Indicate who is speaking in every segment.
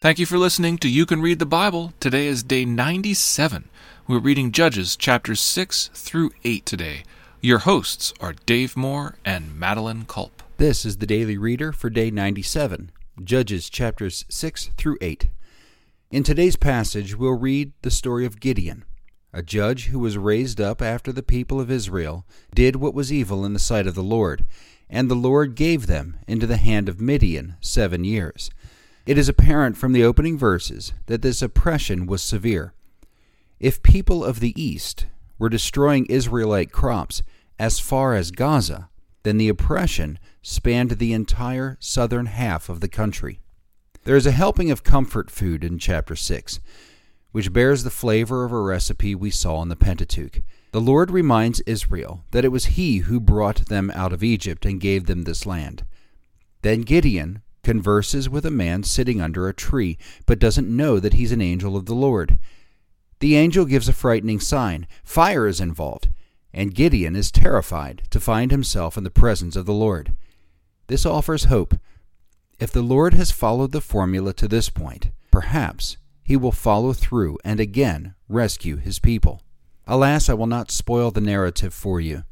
Speaker 1: Thank you for listening to You Can Read the Bible. Today is day 97. We're reading Judges chapters 6 through 8 today. Your hosts are Dave Moore and Madeline Culp.
Speaker 2: This is the Daily Reader for day 97, Judges chapters 6 through 8. In today's passage, we'll read the story of Gideon, a judge who was raised up after the people of Israel did what was evil in the sight of the Lord, and the Lord gave them into the hand of Midian seven years. It is apparent from the opening verses that this oppression was severe. If people of the East were destroying Israelite crops as far as Gaza, then the oppression spanned the entire southern half of the country. There is a helping of comfort food in chapter 6, which bears the flavor of a recipe we saw in the Pentateuch. The Lord reminds Israel that it was He who brought them out of Egypt and gave them this land. Then Gideon converses with a man sitting under a tree, but doesn't know that he's an angel of the Lord. The angel gives a frightening sign. Fire is involved, and Gideon is terrified to find himself in the presence of the Lord. This offers hope. If the Lord has followed the formula to this point, perhaps he will follow through and again rescue his people. Alas, I will not spoil the narrative for you.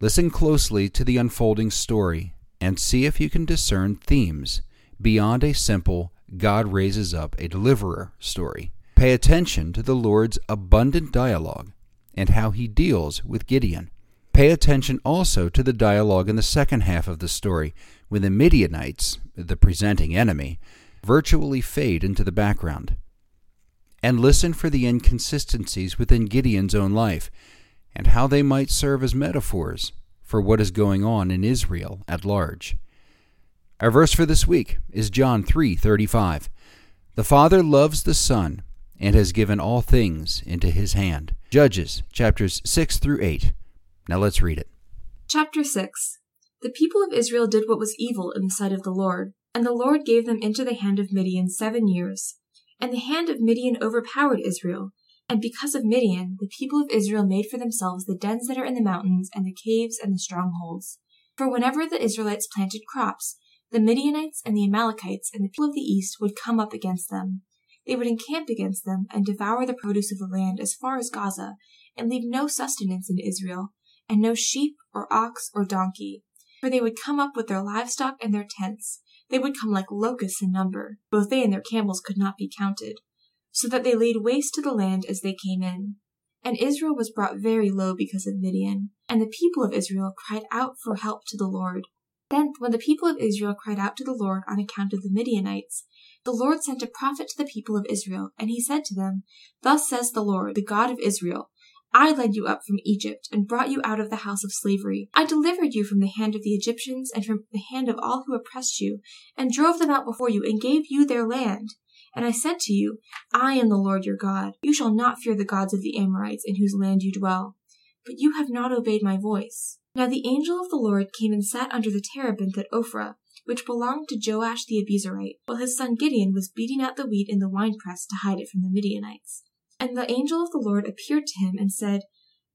Speaker 2: Listen closely to the unfolding story and see if you can discern themes beyond a simple God raises up a deliverer story. Pay attention to the Lord's abundant dialogue and how he deals with Gideon. Pay attention also to the dialogue in the second half of the story when the Midianites, the presenting enemy, virtually fade into the background. And listen for the inconsistencies within Gideon's own life and how they might serve as metaphors for what is going on in Israel at large. Our verse for this week is John 3:35. The Father loves the Son and has given all things into his hand. Judges chapters 6 through 8. Now let's read it.
Speaker 3: Chapter 6 The people of Israel did what was evil in the sight of the Lord, and the Lord gave them into the hand of Midian seven years. And the hand of Midian overpowered Israel, and because of Midian, the people of Israel made for themselves the dens that are in the mountains, and the caves, and the strongholds. For whenever the Israelites planted crops, the Midianites and the Amalekites and the people of the east would come up against them. They would encamp against them and devour the produce of the land as far as Gaza, and leave no sustenance in Israel, and no sheep or ox or donkey. For they would come up with their livestock and their tents. They would come like locusts in number. Both they and their camels could not be counted so that they laid waste to the land as they came in. And Israel was brought very low because of Midian, and the people of Israel cried out for help to the Lord. Then, when the people of Israel cried out to the Lord on account of the Midianites, the Lord sent a prophet to the people of Israel, and he said to them, Thus says the Lord, the God of Israel, I led you up from Egypt and brought you out of the house of slavery. I delivered you from the hand of the Egyptians and from the hand of all who oppressed you, and drove them out before you and gave you their land. And I said to you, I am the Lord your God. You shall not fear the gods of the Amorites in whose land you dwell. But you have not obeyed my voice. Now the angel of the Lord came and sat under the terebinth at Ophrah, which belonged to Joash the Abiezrite, while his son Gideon was beating out the wheat in the winepress to hide it from the Midianites. And the angel of the Lord appeared to him and said,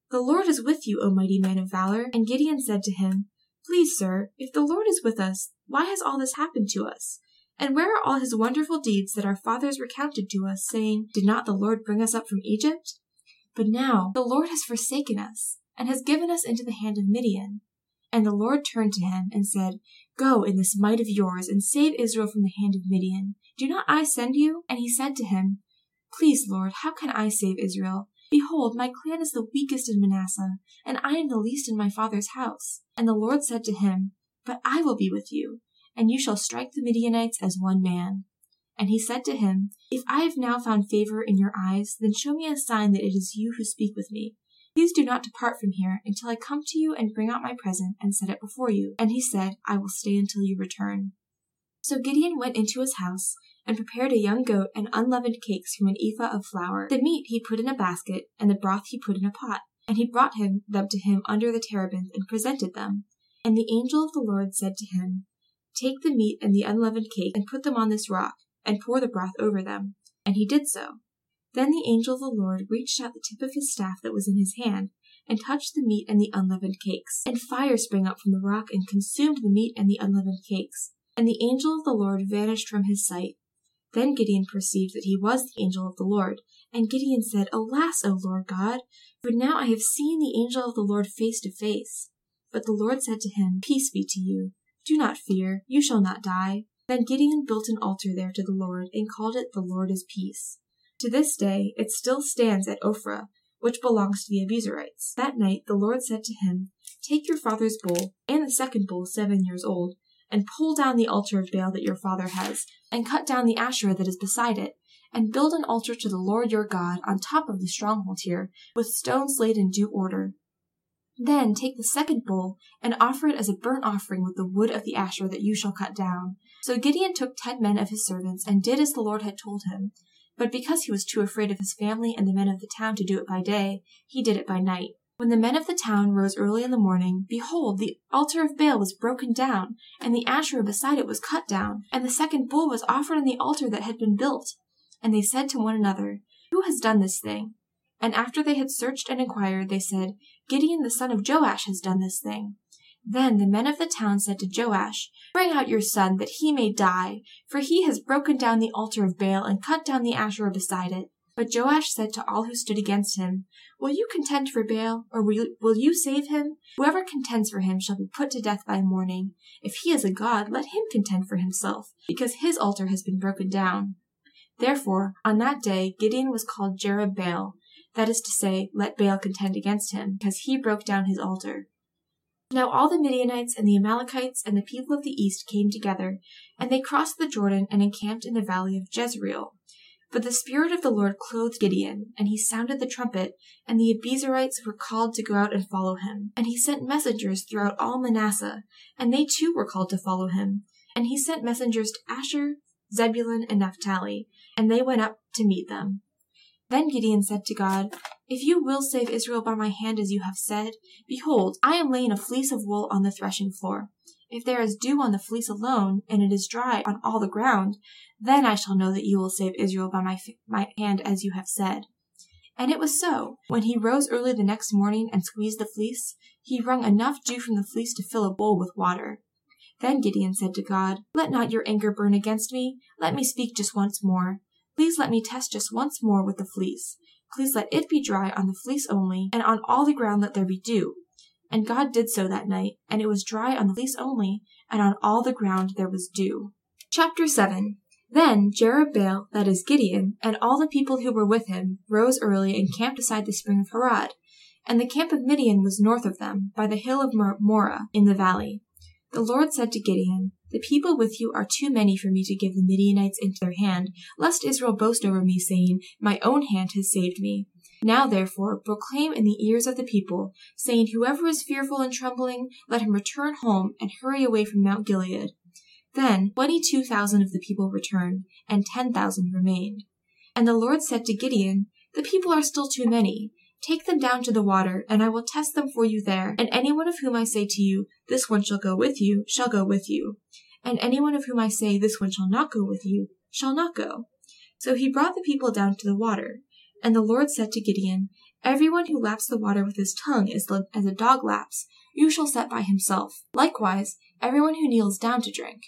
Speaker 3: The Lord is with you, O mighty man of valor. And Gideon said to him, Please, sir, if the Lord is with us, why has all this happened to us? And where are all his wonderful deeds that our fathers recounted to us, saying, Did not the Lord bring us up from Egypt? But now the Lord has forsaken us, and has given us into the hand of Midian. And the Lord turned to him and said, Go in this might of yours, and save Israel from the hand of Midian. Do not I send you? And he said to him, Please, Lord, how can I save Israel? Behold, my clan is the weakest in Manasseh, and I am the least in my father's house. And the Lord said to him, But I will be with you, and you shall strike the Midianites as one man. And he said to him, If I have now found favor in your eyes, then show me a sign that it is you who speak with me. Please do not depart from here until I come to you and bring out my present and set it before you. And he said, I will stay until you return. So Gideon went into his house and prepared a young goat and unleavened cakes from an ephah of flour. The meat he put in a basket, and the broth he put in a pot. And he brought him them to him under the terebinth and presented them. And the angel of the Lord said to him, Take the meat and the unleavened cake, and put them on this rock, and pour the broth over them. And he did so. Then the angel of the Lord reached out the tip of his staff that was in his hand, and touched the meat and the unleavened cakes. And fire sprang up from the rock and consumed the meat and the unleavened cakes. And the angel of the Lord vanished from his sight. Then Gideon perceived that he was the angel of the Lord. And Gideon said, Alas, O Lord God, for now I have seen the angel of the Lord face to face. But the Lord said to him, Peace be to you. Do not fear, you shall not die. Then Gideon built an altar there to the Lord, and called it The Lord is Peace. To this day it still stands at Ophrah, which belongs to the Abiezrites. That night the Lord said to him, Take your father's bull, and the second bull seven years old, and pull down the altar of Baal that your father has, and cut down the Asherah that is beside it, and build an altar to the Lord your God on top of the stronghold here, with stones laid in due order. Then take the second bull, and offer it as a burnt offering with the wood of the Asherah that you shall cut down. So Gideon took ten men of his servants, and did as the Lord had told him. But because he was too afraid of his family and the men of the town to do it by day, he did it by night. When the men of the town rose early in the morning, behold, the altar of Baal was broken down, and the Asherah beside it was cut down, and the second bull was offered on the altar that had been built. And they said to one another, Who has done this thing? And after they had searched and inquired, they said, Gideon the son of Joash has done this thing. Then the men of the town said to Joash, Bring out your son, that he may die, for he has broken down the altar of Baal and cut down the Asherah beside it. But Joash said to all who stood against him, Will you contend for Baal, or will you, save him? Whoever contends for him shall be put to death by morning. If he is a god, let him contend for himself, because his altar has been broken down. Therefore, on that day Gideon was called Jerubbaal, that is to say, let Baal contend against him, because he broke down his altar. Now all the Midianites and the Amalekites and the people of the east came together, and they crossed the Jordan and encamped in the valley of Jezreel. But the Spirit of the Lord clothed Gideon, and he sounded the trumpet, and the Abiezrites were called to go out and follow him. And he sent messengers throughout all Manasseh, and they too were called to follow him. And he sent messengers to Asher, Zebulun, and Naphtali, and they went up to meet them. Then Gideon said to God, If you will save Israel by my hand as you have said, behold, I am laying a fleece of wool on the threshing floor. If there is dew on the fleece alone, and it is dry on all the ground, then I shall know that you will save Israel by my, my hand as you have said. And it was so. When he rose early the next morning and squeezed the fleece, he wrung enough dew from the fleece to fill a bowl with water. Then Gideon said to God, Let not your anger burn against me. Let me speak just once more. Please let me test just once more with the fleece. Please let it be dry on the fleece only, and on all the ground let there be dew. And God did so that night, and it was dry on the fleece only, and on all the ground there was dew. Chapter 7 Then Jerubbaal, that is Gideon, and all the people who were with him, rose early and camped beside the spring of Harod. And the camp of Midian was north of them, by the hill of Moreh, in the valley. The Lord said to Gideon, the people with you are too many for me to give the Midianites into their hand, lest Israel boast over me, saying, My own hand has saved me. Now therefore proclaim in the ears of the people, saying, Whoever is fearful and trembling, let him return home and hurry away from Mount Gilead. Then twenty two thousand of the people returned, and ten thousand remained. And the Lord said to Gideon, The people are still too many. Take them down to the water, and I will test them for you there. And anyone of whom I say to you, This one shall go with you, shall go with you. And anyone of whom I say, This one shall not go with you, shall not go. So he brought the people down to the water. And the Lord said to Gideon, Everyone who laps the water with his tongue is as a dog laps, you shall set by himself. Likewise, everyone who kneels down to drink.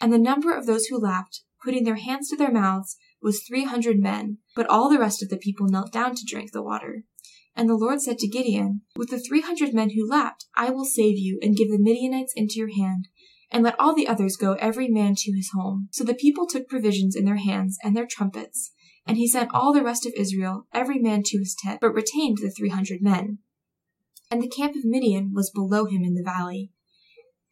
Speaker 3: And the number of those who lapped, putting their hands to their mouths, was three hundred men, but all the rest of the people knelt down to drink the water. And the Lord said to Gideon, With the three hundred men who lapped, I will save you, and give the Midianites into your hand, and let all the others go every man to his home. So the people took provisions in their hands and their trumpets, and he sent all the rest of Israel, every man to his tent, but retained the three hundred men. And the camp of Midian was below him in the valley.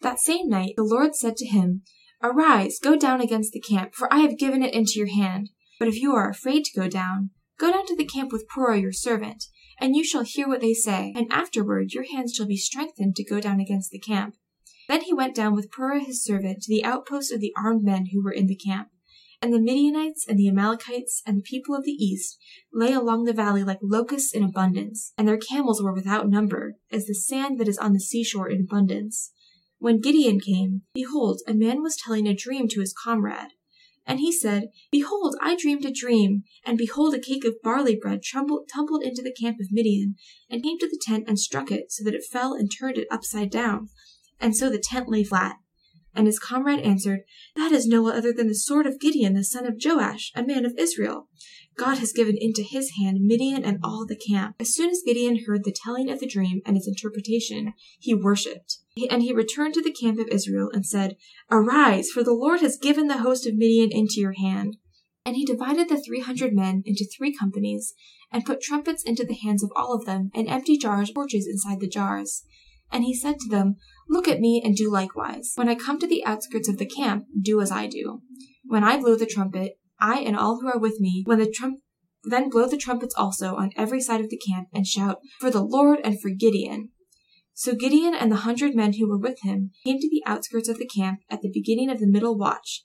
Speaker 3: That same night the Lord said to him, Arise, go down against the camp, for I have given it into your hand. But if you are afraid to go down, go down to the camp with Purah your servant, and you shall hear what they say, and afterward your hands shall be strengthened to go down against the camp. Then he went down with Purah his servant to the outpost of the armed men who were in the camp. And the Midianites and the Amalekites and the people of the east lay along the valley like locusts in abundance, and their camels were without number, as the sand that is on the seashore in abundance. When Gideon came, behold, a man was telling a dream to his comrade. And he said, Behold, I dreamed a dream, and behold, a cake of barley bread tumbled, tumbled into the camp of Midian, and came to the tent and struck it, so that it fell and turned it upside down, and so the tent lay flat. And his comrade answered, That is no other than the sword of Gideon, the son of Joash, a man of Israel. God has given into his hand Midian and all the camp. As soon as Gideon heard the telling of the dream and its interpretation, he worshipped. And he returned to the camp of Israel and said, Arise, for the Lord has given the host of Midian into your hand. And he divided the three hundred men into three companies, and put trumpets into the hands of all of them, and empty jars, torches inside the jars. And he said to them, Look at me and do likewise. When I come to the outskirts of the camp, do as I do. When I blow the trumpet, I and all who are with me, when the trump then blow the trumpets also on every side of the camp, and shout, For the Lord and for Gideon. So Gideon and the hundred men who were with him came to the outskirts of the camp at the beginning of the middle watch.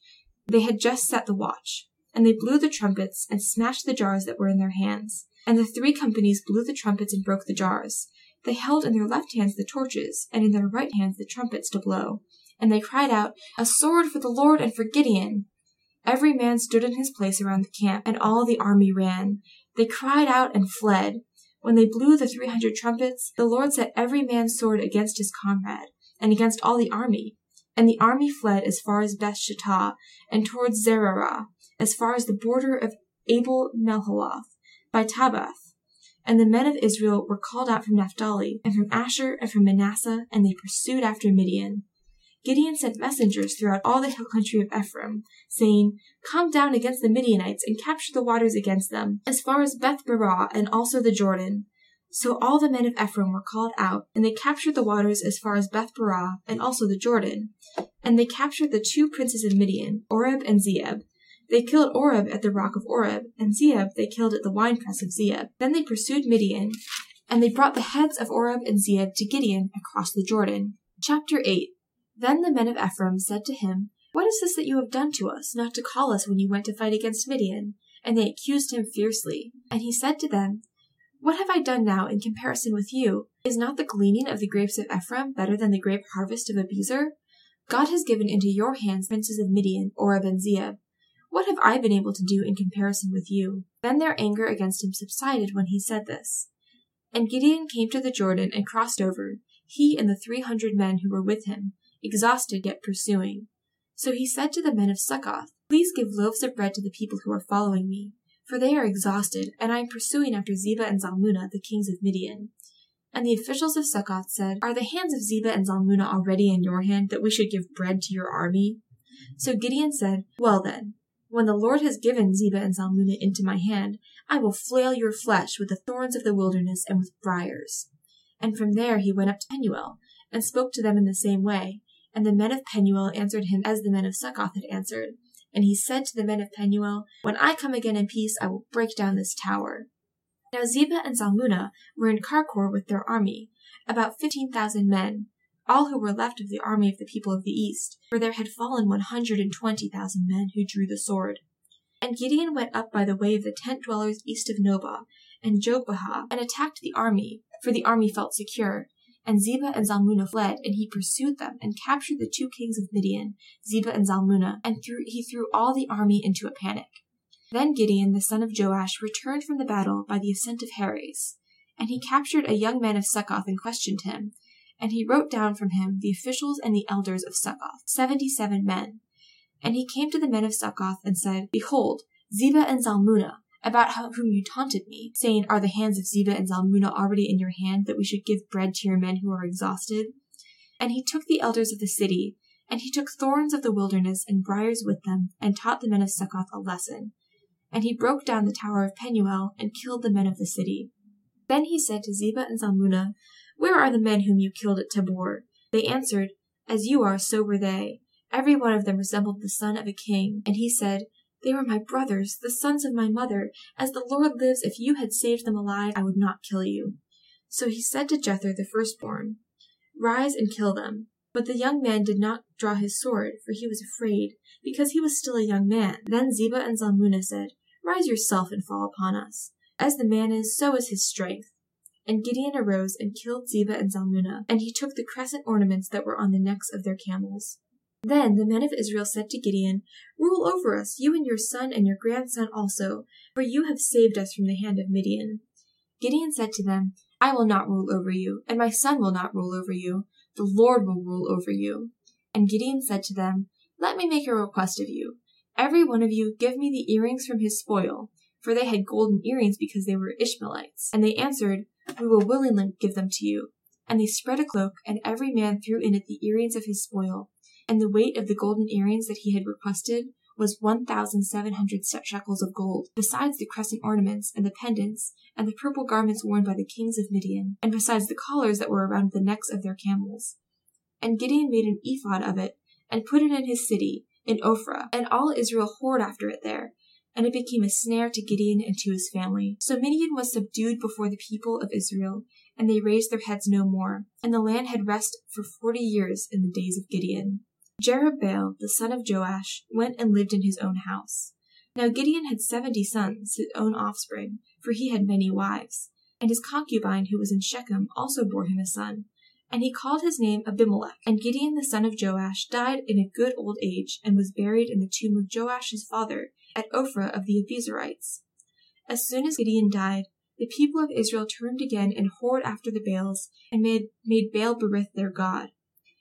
Speaker 3: They had just set the watch. And they blew the trumpets and smashed the jars that were in their hands. And the three companies blew the trumpets and broke the jars. They held in their left hands the torches, and in their right hands the trumpets to blow. And they cried out, A sword for the Lord and for Gideon! Every man stood in his place around the camp, and all the army ran. They cried out and fled. When they blew the three hundred trumpets, the Lord set every man's sword against his comrade, and against all the army. And the army fled as far as Beth Shittah, and towards Zererah, as far as the border of Abel Meholah, by Tabbath. And the men of Israel were called out from Naphtali, and from Asher, and from Manasseh, and they pursued after Midian. Gideon sent messengers throughout all the hill country of Ephraim, saying, Come down against the Midianites, and capture the waters against them, as far as Beth Barah, and also the Jordan. So all the men of Ephraim were called out, and they captured the waters as far as Beth Barah, and also the Jordan. And they captured the two princes of Midian, Oreb and Zeeb, they killed Oreb at the rock of Oreb, and Zeeb they killed at the winepress of Zeeb. Then they pursued Midian, and they brought the heads of Oreb and Zeeb to Gideon across the Jordan. Chapter 8 Then the men of Ephraim said to him, What is this that you have done to us, not to call us when you went to fight against Midian? And they accused him fiercely. And he said to them, What have I done now in comparison with you? Is not the gleaning of the grapes of Ephraim better than the grape harvest of Abiezer? God has given into your hands princes of Midian, Oreb and Zeeb. What have I been able to do in comparison with you? Then their anger against him subsided when he said this. And Gideon came to the Jordan and crossed over, he and the three hundred men who were with him, exhausted yet pursuing. So he said to the men of Succoth, Please give loaves of bread to the people who are following me, for they are exhausted, and I am pursuing after Zebah and Zalmunna, the kings of Midian. And the officials of Succoth said, Are the hands of Zebah and Zalmunna already in your hand, that we should give bread to your army? So Gideon said, Well then, when the Lord has given Zebah and Zalmunna into my hand, I will flail your flesh with the thorns of the wilderness and with briars. And from there he went up to Penuel, and spoke to them in the same way. And the men of Penuel answered him as the men of Succoth had answered. And he said to the men of Penuel, When I come again in peace, I will break down this tower. Now Zebah and Zalmunna were in Karkor with their army, about fifteen thousand men, all who were left of the army of the people of the east, for there had fallen one hundred and twenty thousand men who drew the sword. And Gideon went up by the way of the tent dwellers east of Nobah and Jogbehah, and attacked the army, for the army felt secure. And Zebah and Zalmunna fled, and he pursued them, and captured the two kings of Midian, Zebah and Zalmunna, and threw, he threw all the army into a panic. Then Gideon the son of Joash returned from the battle by the ascent of Heres, and he captured a young man of Succoth and questioned him, and he wrote down from him the officials and the elders of Succoth, seventy seven men. And he came to the men of Succoth and said, Behold, Zebah and Zalmunna, about whom you taunted me, saying, Are the hands of Zebah and Zalmunna already in your hand, that we should give bread to your men who are exhausted? And he took the elders of the city, and he took thorns of the wilderness and briars with them, and taught the men of Succoth a lesson. And he broke down the tower of Penuel, and killed the men of the city. Then he said to Zebah and Zalmunna, where are the men whom you killed at Tabor? They answered, As you are, so were they. Every one of them resembled the son of a king. And he said, They were my brothers, the sons of my mother. As the Lord lives, if you had saved them alive, I would not kill you. So he said to Jether the firstborn, Rise and kill them. But the young man did not draw his sword, for he was afraid, because he was still a young man. Then Zebah and Zalmunna said, Rise yourself and fall upon us. As the man is, so is his strength. And Gideon arose and killed Zebah and Zalmunna, and he took the crescent ornaments that were on the necks of their camels. Then the men of Israel said to Gideon, Rule over us, you and your son and your grandson also, for you have saved us from the hand of Midian. Gideon said to them, I will not rule over you, and my son will not rule over you. The Lord will rule over you. And Gideon said to them, Let me make a request of you. Every one of you give me the earrings from his spoil, for they had golden earrings because they were Ishmaelites. And they answered, We will willingly give them to you. And they spread a cloak, and every man threw in it the earrings of his spoil. And the weight of the golden earrings that he had requested was one thousand seven hundred shekels of gold, besides the crescent ornaments, and the pendants, and the purple garments worn by the kings of Midian, and besides the collars that were around the necks of their camels. And Gideon made an ephod of it, and put it in his city, in Ophrah, and all Israel whored after it there, and it became a snare to Gideon and to his family. So Midian was subdued before the people of Israel, and they raised their heads no more, and the land had rest for forty years in the days of Gideon. Jerubbaal, the son of Joash, went and lived in his own house. Now Gideon had seventy sons, his own offspring, for he had many wives. And his concubine, who was in Shechem, also bore him a son. And he called his name Abimelech. And Gideon the son of Joash died in a good old age, and was buried in the tomb of Joash his father, at Ophrah of the Abiezrites. As soon as Gideon died, the people of Israel turned again and whored after the Baals, and made, made Baal Berith their god.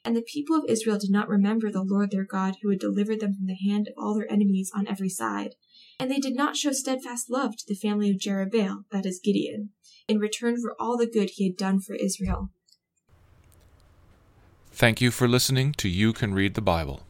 Speaker 3: And the people of Israel did not remember the Lord their God, who had delivered them from the hand of all their enemies on every side. And they did not show steadfast love to the family of Jerubbaal, that is Gideon, in return for all the good he had done for Israel.
Speaker 1: Thank you for listening to You Can Read the Bible.